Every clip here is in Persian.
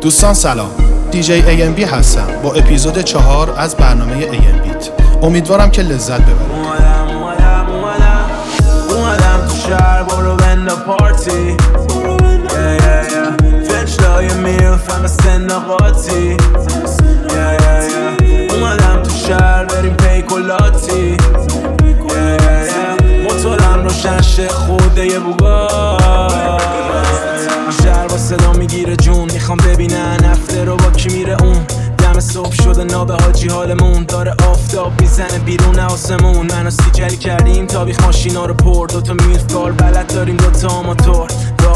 دوستان سلام. دیجی ای بی هستم. با اپیزود چهار از برنامه ای بیت امیدوارم که لذت ببرید. اومدم قاطی حالمون داره آفتاب می‌زنه بیرون آسمون منو سیجلی کردیم تابیخ ماشینا رو پر. دوتا میلف کار بلد داریم دوتا آماتور.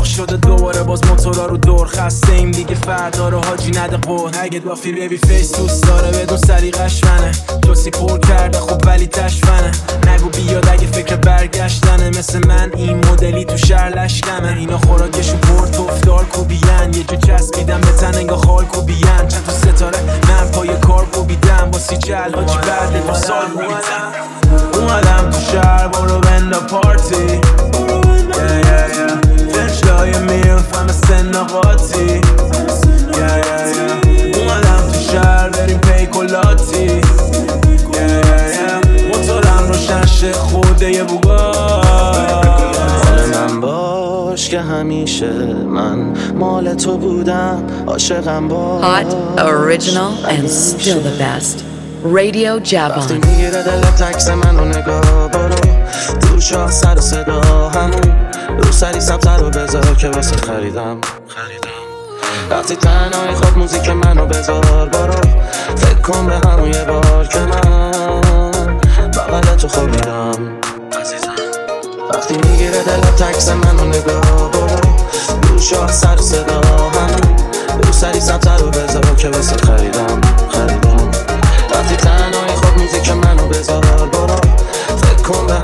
راه شده دوباره باز موتورا رو دور خسته ایم دیگه. فردا رو حاجی نده قول. اگه دافی بیبی فیس دوست داره بدون سلیقش منه جسی پر کرده خوب ولی تشفنه نگو بیاد اگه فکر برگشتنه. مثل من این مدلی تو شهر لشکمه. اینا خوراکشون پر توفدار کوبیان یه جو چسبیدم به تن انگا خال کوبیان چند تا ستاره من پای کار کوبیدم. با سی جل حاجی بعد؟ دو سال اومدم تو شهر برو بندا پارتی. فنچلای میلف همه سن قاطی. اومدم تو شهر بریم پیکولاتی. موتورم روشن شه خوده یه من باش که همیشه من مال تو بودم عاشقم باش. Hot, original, and still the best. Radio وقتی Javon. می‌گیره دلت عکس منو نگاه برو. تو شاه سر صدا همون. رو سری سبتر رو بذار که واسه خریدم. خریدم وقتی تنهای خود موزیک منو بذار برو. فکر کن به همون یه بار که من بغل تو خوابیدم عزیزم وقتی می‌گیره دلت عکس منو نگاه برو. رو شاه سر و صدا همون رو سری سبتر رو بذار که واسه خریدم خریدم. وقتی تنهای خود موزیک منو بذار برو. فکر کن به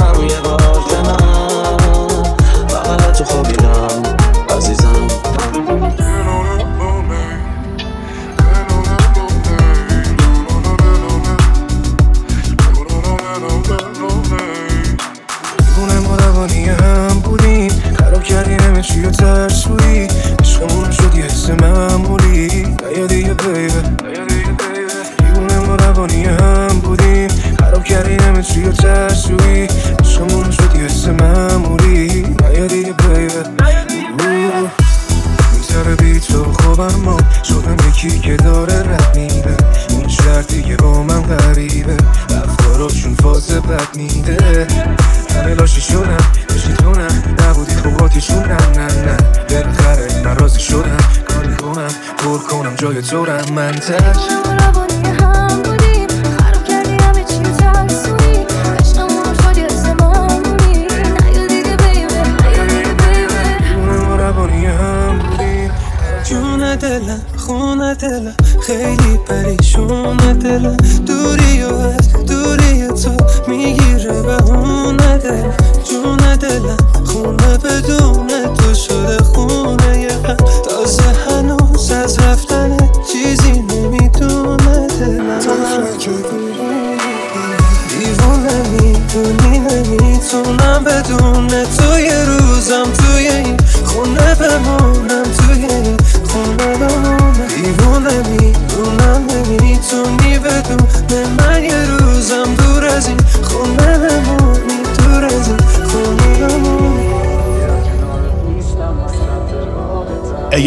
little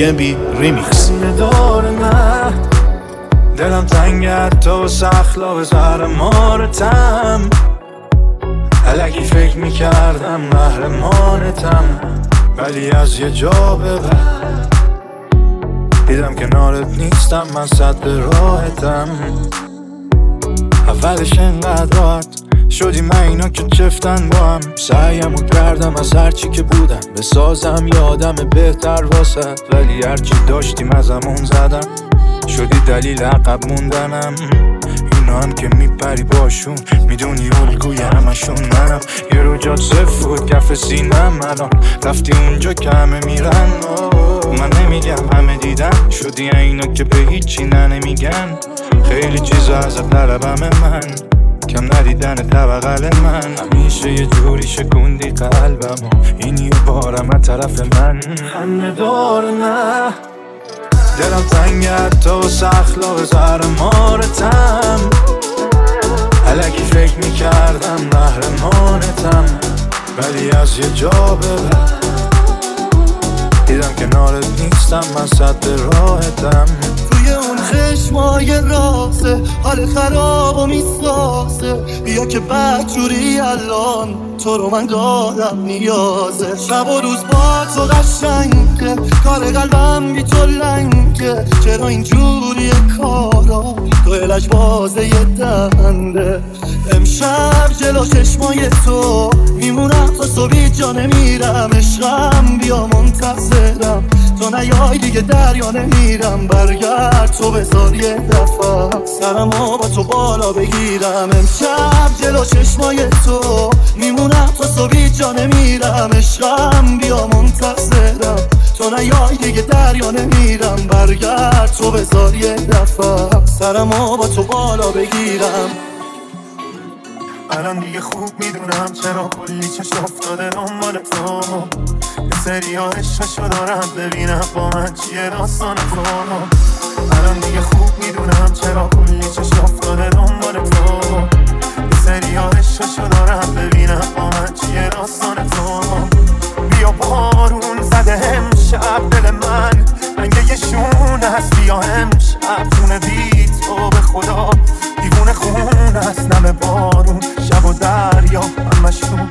AMB ریمیکس. دور دلم تنگ تو سخلا به زهر مارتم. علکی فکر می‌کردم قهرمانتم ولی از یه جا به دیدم کنارت نیستم من صد به راحتم اولش انقدر شدی من اینا که چفتن با هم. سعیمو کردم از هرچی که بودم. بسازم یادم بهتر واسه ولی هرچی داشتیم ازمون زدم. شدی دلیل عقب موندنم. اینا هم که میپری باشون. می‌دونی الگوی همشون منم. یه رو صفر بود کف سینم الان. رفتی اونجا که همه میرن. من نمیگم همه دیدن. شدی اینا که به هیچی نه نمیگن خیلی چیزا از طلبم من. کم ندیدن طبقل من. همیشه یه جوری شکوندی قلبم این یه بارم از طرف من. خنده دار نه. دلم تنگ تو و سخلاق زهر مارتم. علکی فکر می‌کردم محرمانتم ولی از یه جا بعد دیدم کنارت نیستم من صد راهتم. خشمای راسه حال خراب و می‌سازه. بیا که بدجوری الان تو رو من دادم نیازه. شب و روز با تو قشنگه کار قلبم بی تو لنگه. چرا اینجوری کارا؟ تو الش بازه یه دنده. امشب جلو چشمای تو میمونم تا صبحی جا نمیرم. عشقم بیا منتظرم. تو نیای دیگه دریا نمیرم برگرد تو بذار یه دفعه سرم با تو بالا بگیرم. امشب جلو چشمای تو میمونم تا صبحی جا نمیرم. عشقم بیا منتظرم. تو نیای دیگه دریا نمیرم. برگرد تو بذار یه دفعه سرم با تو بالا بگیرم. الان دیگه خوب می‌دونم چرا کلی چش افتاده دنبال تو. یه سری ها عشقشو دارم ببینم با من چیه داستان تو. الان دیگه خوب می‌دونم چرا کلی چش افتاده دنبال تو. یه سری ها عشقشو دارم ببینم با من چیه داستان تو. بیا بارون زده امشب دل من. رنگ یه شون هست بیا امشب خونه بی تو به خدا. دیوونه خون است نم بارون شب و دریا همشون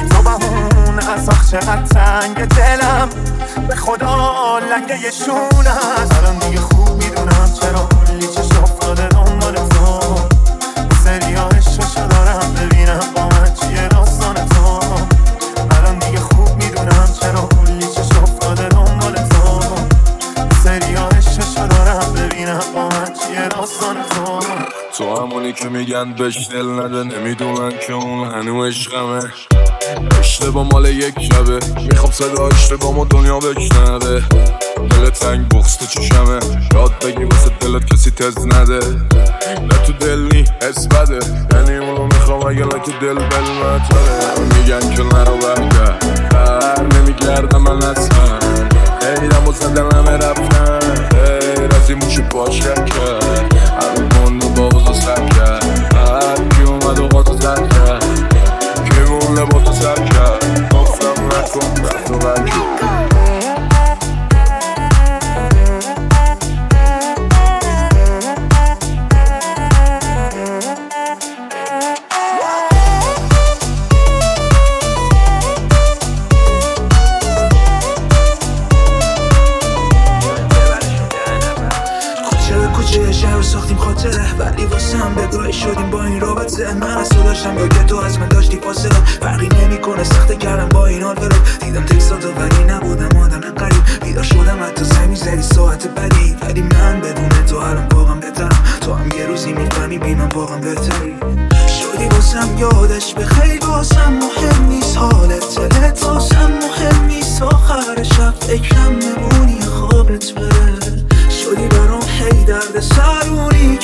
بی تو بهون از آخ چقدر تنگ دلم. به خدا لنگه شون هست الان دیگه خوب می‌دونم چرا کلی بهش دل نده نمی‌دونن که اون هنو عشقمه. اشتباه مال یک شبه. می‌خوام صدا اشتباه ما دنیا بشنوه. دل تنگ بخص تو چشمه. یاد بگی واسه دلت کسی تز نده. نه تو دل نی حس بده. یعنی اونو می‌خوام اگه که دل بل مطره میگن که نرو برگرد بر نمیگردم من اصلا خیلم واسه دلم رفتن. خیر از این موشو باش کرد. هر کن و بابا سر کرد. اومد و قاطو سر کرد کی مونه با تو کرد گفتم نکن رفت و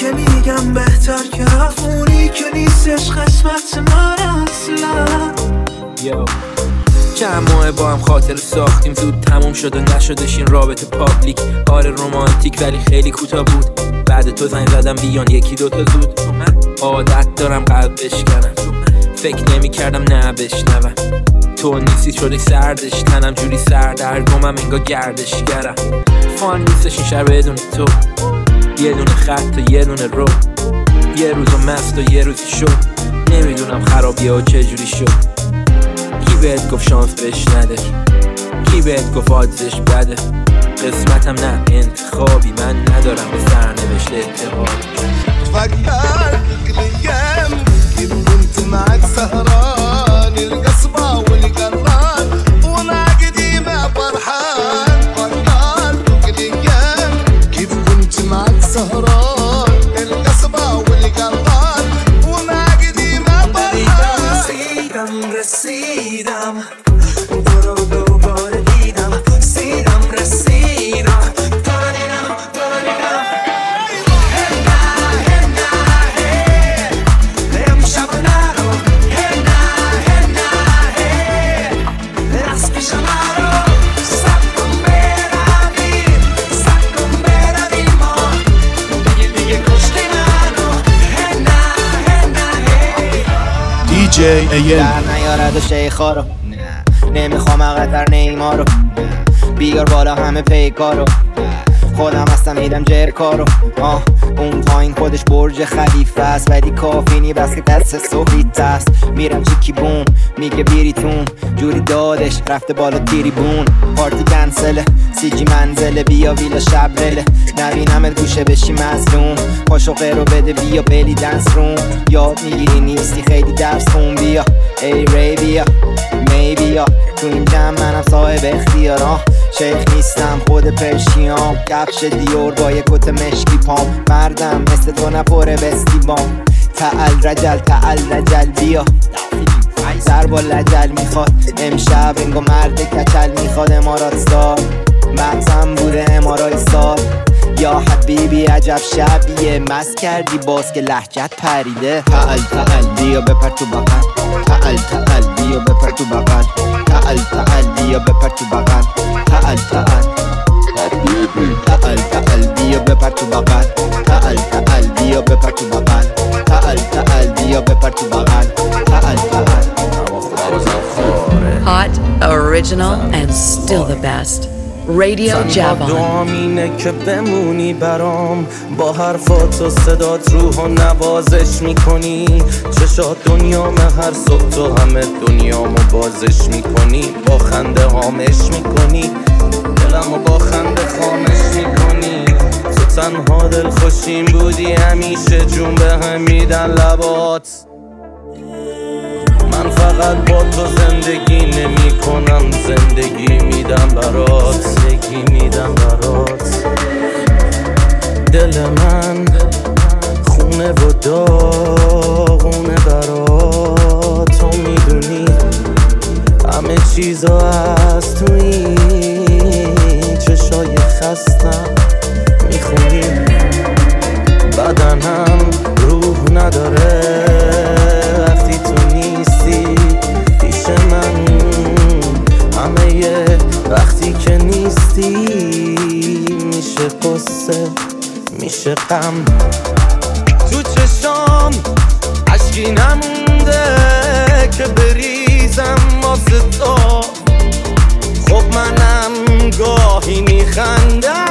که میگم بهتر که رفونی که نیستش قسمت من اصلا. یو چند ماه با هم خاطر ساختیم زود تموم شد و نشدش این رابطه پابلیک آره رومانتیک ولی خیلی کوتاه بود. بعد تو زنگ زدم بیان یکی دوتا زود. عادت دارم قلب بشکنم. فکر نمی کردم نه بشنوم. تو نیستی شدی سردش تنم جوری سردرگمم انگار گردشگرم. فان نیستش این شهر بدون تو. یه دونه خط و یه دونه رو. یه روز و مست و یه روزی شد نمی‌دونم خرابی ها چجوری شد. کی بهت گفت شانس بهش نده؟ کی بهت گفت آدزش بده؟ قسمتم نه انتخابی من ندارم به سرنوشت اعتقاد فكرت الايام كيف كنت معك سهران AMB در نیارد شیخا رو. نه نمی‌خوام اقدر نیما رو. بیار بالا همه پیکارو خودم هستم میدم جرکا رو آه اون پایین خودش برج خلیفه است. ولی کافی نی بس که دست سوفیت است. میرم چیکی بوم میگه بیریتون جوری دادش رفته بالا تیریبون پارتی کنسله سیجی منزله. بیا ویلا شبرله نبینمت گوشه بشی مظلوم. پاشو رو بده بیا بلی دنس روم یاد می‌گیری نیستی خیلی درس خون. بیا ای ری بیا. می بیا تو این جمع منم صاحب اختیارم شیخ نیستم خود پرشیام. کفش دیور با یه کت مشکی پام. مردم مثل تو نپره بستی بام تعال رجل تعال رجل بیا. سر با لجل می‌خواد. امشب انگو مرد کچل می‌خواد امارات سال. مغزم بوده امارای سال. یا حبیبی عجب شبیه. مست کردی باز که لحجت پریده. تعال تعال بیا بپر تو بغل. تعال تعال بیا بپر تو بغل. تعال تعال بیا بپر تو بغل. تعال تعال. تعال تعال بیا بپر تو بغل. تعال تعال بیا بپر تو بغل. تعال تعال بیا بپر تو بغل. تعال تعال. Hot, original, and still the best. Radio Javon. دعام اینه که بمونی برام. با حرفات و صدات روح و نوازش می‌کنی. چشات دنیام هر صبح تو همه دنیامو بازش می‌کنی. با خنده هامش می‌کنی. دلمو با خنده خامش می‌کنی. تو تنها دل خوشیم بودی همیشه جون به هم میدن لبات. فقط با تو زندگی نمی کنم زندگی میدم برات. زندگی میدم برات. دل من خونه و داغونه برات. تو می‌دونی همه چیزا از توی چشای خستم می‌خونی. بدنم روح نداره. نیستی میشه قصه میشه غم. تو چشام عشقی نمونده که بریزم واسه تو. خب منم گاهی میخندم.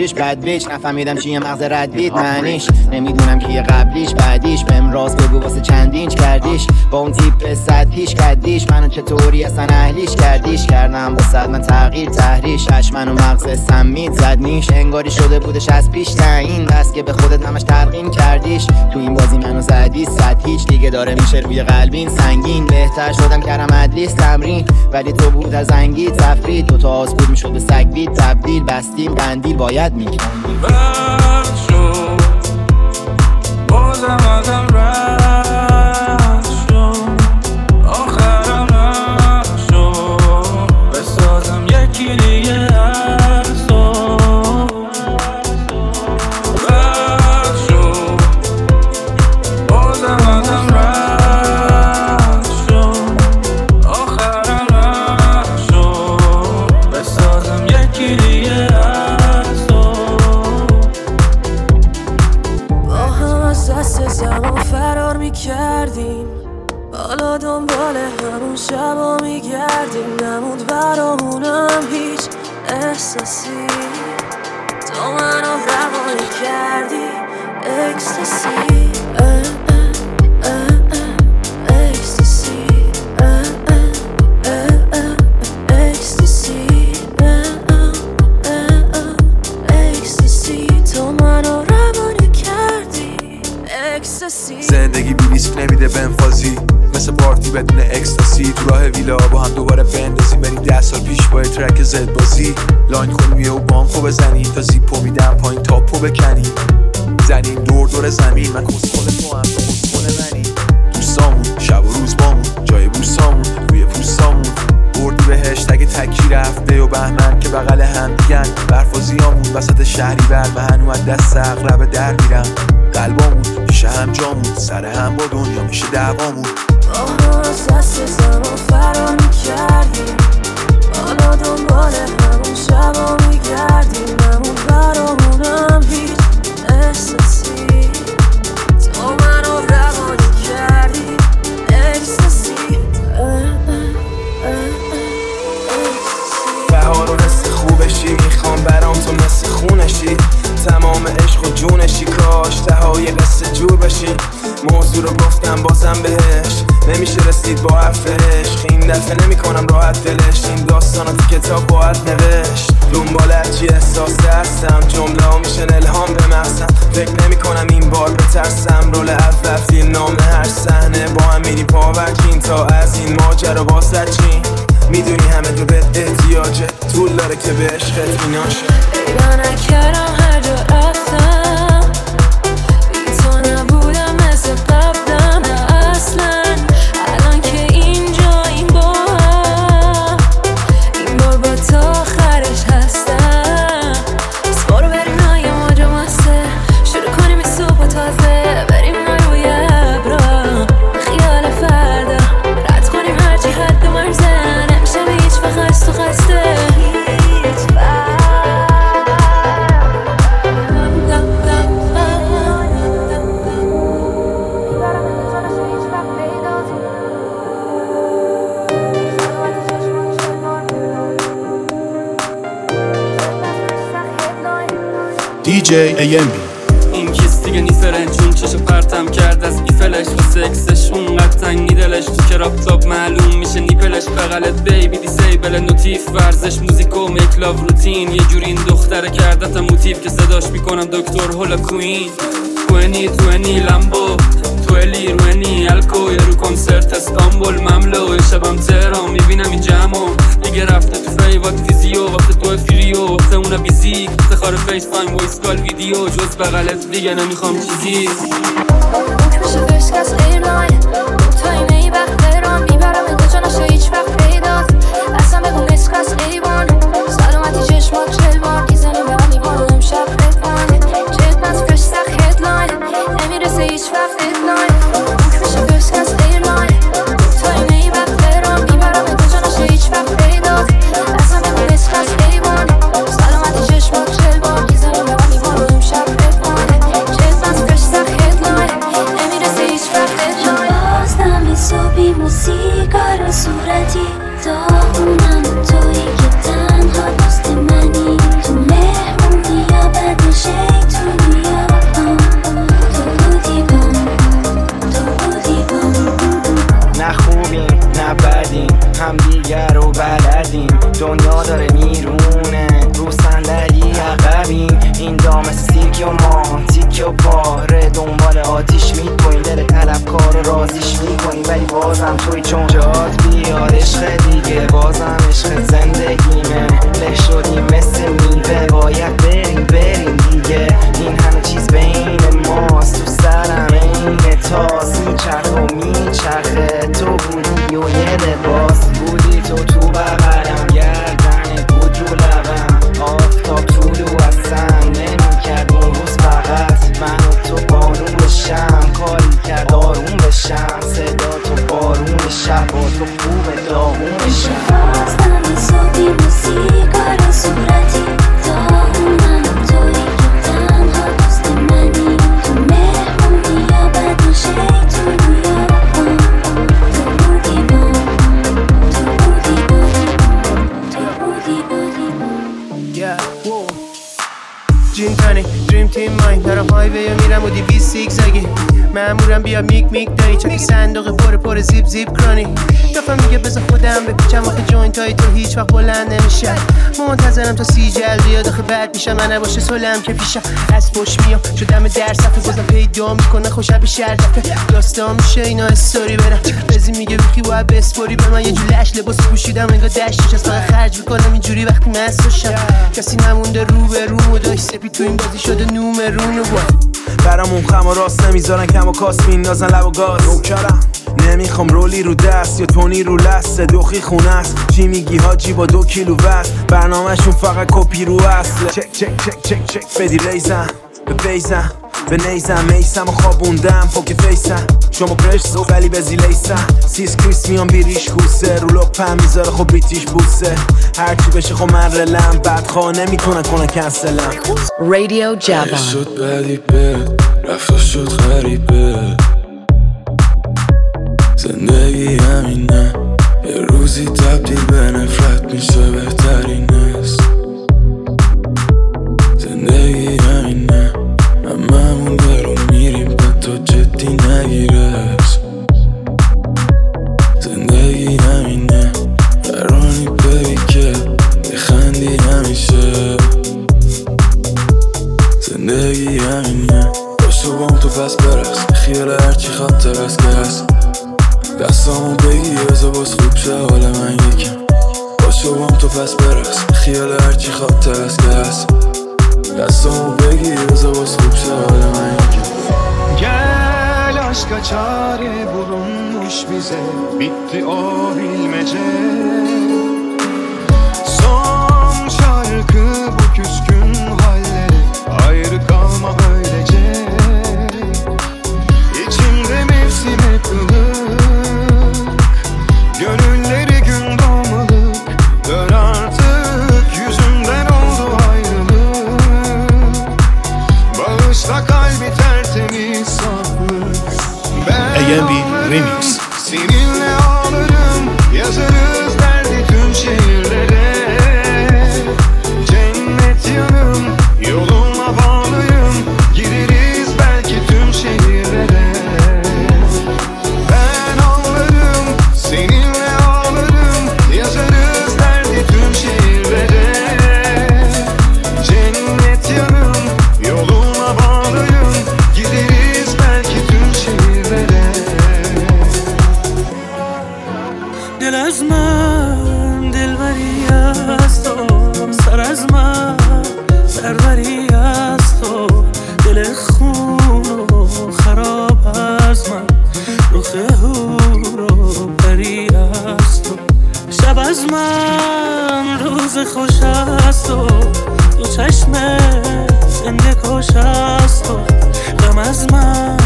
تجریش بد بیچ نفهمیدم چیه مغز رد بیت معنیش. نمی‌دونم کیه قبلیش بعدیش. بهم راست بگو واسه چندینچ کردیش. با اون تیپ صد پیش کردیش. منو چطوری اصلا اهلیش کردیش. کردم صد من تغییر تحریش. اش منو مغز سمید زد نیش. انگاری شده بودش از پیش تعیین. بس که به خودت همش تلقین کردیش. تو این بازی منو زدی صد. هیچ دیگه داره میشه روی قلبین. سنگین. بهتر شدم کردم ادلیس تمرین. ولی تو بود از انگی تفرید دو تا آز بود می‌شد به سگ بید. تبدیل بستیم. قندیل باید رد شد. بازم ازم رد زندگی بی ریسک نمیده بنفازی مثل پارتی بدون اکستاسی تو راه ویلا با هم دوباره بندازی بری ده سال پیش با ترک زد بازی لاین کنیم یه و بام خوب بزنی تا زیپو میدم پایین تاپو بکنی دور زمین. من کسخل تو هم تو کسخل منی. دوستامون شب و روز بامون جای بوسامون روی پوستامون. بردی به هشتگ تکی رفته و بهمن که بغل هم دیگن برف و وسط شهری بر و هنو از دست اغرب در میرم. قلبامون میشه هم جامون سر هم با دنیا میشه دوامون AMB این کیس دیگه نیست چون چشو پرتم کرد از ایفلش و سکسش اونقدر تنگ نیدلش تو کراب تاب معلوم میشه نیپلش بغلت بیبی دیسیبل نوتیف ورزش موزیک و میکلاو روتین یه جوری این دختره کردت موتیف که صداش می‌کنم دکتر هولا کوین توینی توینی لمبو تولی روینی الکو یه رو کنسرت استانبول مملو شبم تهران می‌بینم این جمع دیگه رفته تو ای وقت زیو وقت تو فیریو. وقت اون بیزی افتخار فیس فایم وایس کال ویدیو. جز بغلت دیگه نمی‌خوام چیزی. میلیون لباس بودی. تو تو بغلم گردنت بود رو لبم آفتاب و اصلا نمی‌کرد. اون روز فقط من و تو بارون بشم. کاری کرد آروم بشم. صدا تو بارون شب با تو خوب داغون بشم. موسیقی بریم مامورم بیا میک میک دایی. چک صندوق پر پر زیب زیب کرانی. دفعه میگه بذار خودم بپیچم آخه جوینت های تو هیچ وقت بلند نمیشه. منتظرم تا سی جل بیاد. آخه بعد میشم. من نباشه سلم که پیشم. از پشت میام. شدم در صفحه. بازم پیدا می‌کنه. خوشم به شرطه داستان میشه. اینا استوری برم. بزی میگه ویکی باید بسپوری به من یه جولش لباس پوشیدم. انگار دشتش از خرج می‌کنم. اینجوری وقتی مست باشم کسی نمونده رو به رو. و داشت سپید تو این بازی شده نومرون. و با برامون خم و راست نمی‌ذارن کم و کاس میندازن لب و گاز. نوکرم. نمی‌خوام رولی رو دست یا تونی رو لسته دوخی خونه است. چی میگی حاجی با دو کیلو وست برنامهشون فقط کپی رو اصله چک چک چک چک چک. بدی ریزم به بیزم به نیزم میسم و خوابوندم پوک فیسم شما پرش ولی به زیلیسم. سیس کریس میان بیریش کوسه رو لپم می‌ذاره خب بریتیش بوسه. هرچی بشه خب من رلم. بدخواه نمی‌تونن کنن کنسلم. Radio Java. شد بعدی به رفتا شد غریبه. زندگی همینه یه روزی تبدیل به نفرت میشه بهترین است زندگی پس برس. خیال هرچی خاطر است که هست دستامو بگی بزا باز خوب شه Gel aşka çare bulunmuş bize Bitti o bilmece از من دلبری از تو سر از من سروری از تو دل خون و خراب از من. رخ هور و پری از تو شب از من روز خوش از تو تو چشم زنده کش از تو غم از من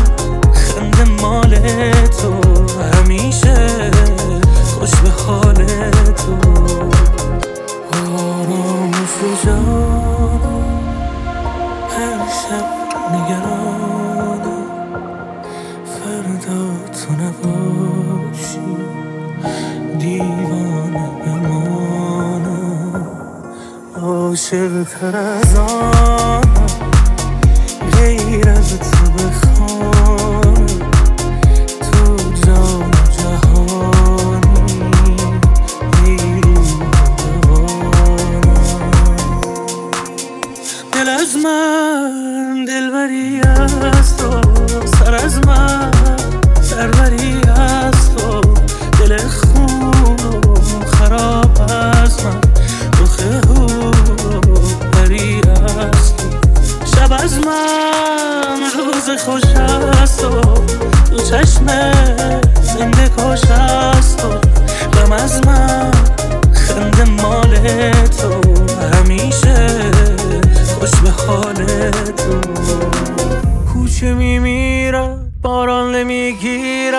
خنده مال تو. همیشه عاشق تر از آنم غیر از تو بخوانم تو جان جهانی دل از من دلبری از تو سر از من من روز خوش از تو تو چشم زنده کش از تو غم از من خنده مال تو. همیشه خوش به حال تو. کوچه میمیرم باران نمی‌گیرم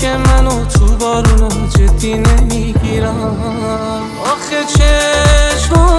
که منو تو بارونو جدی نمی‌گیرم. آخه چشمان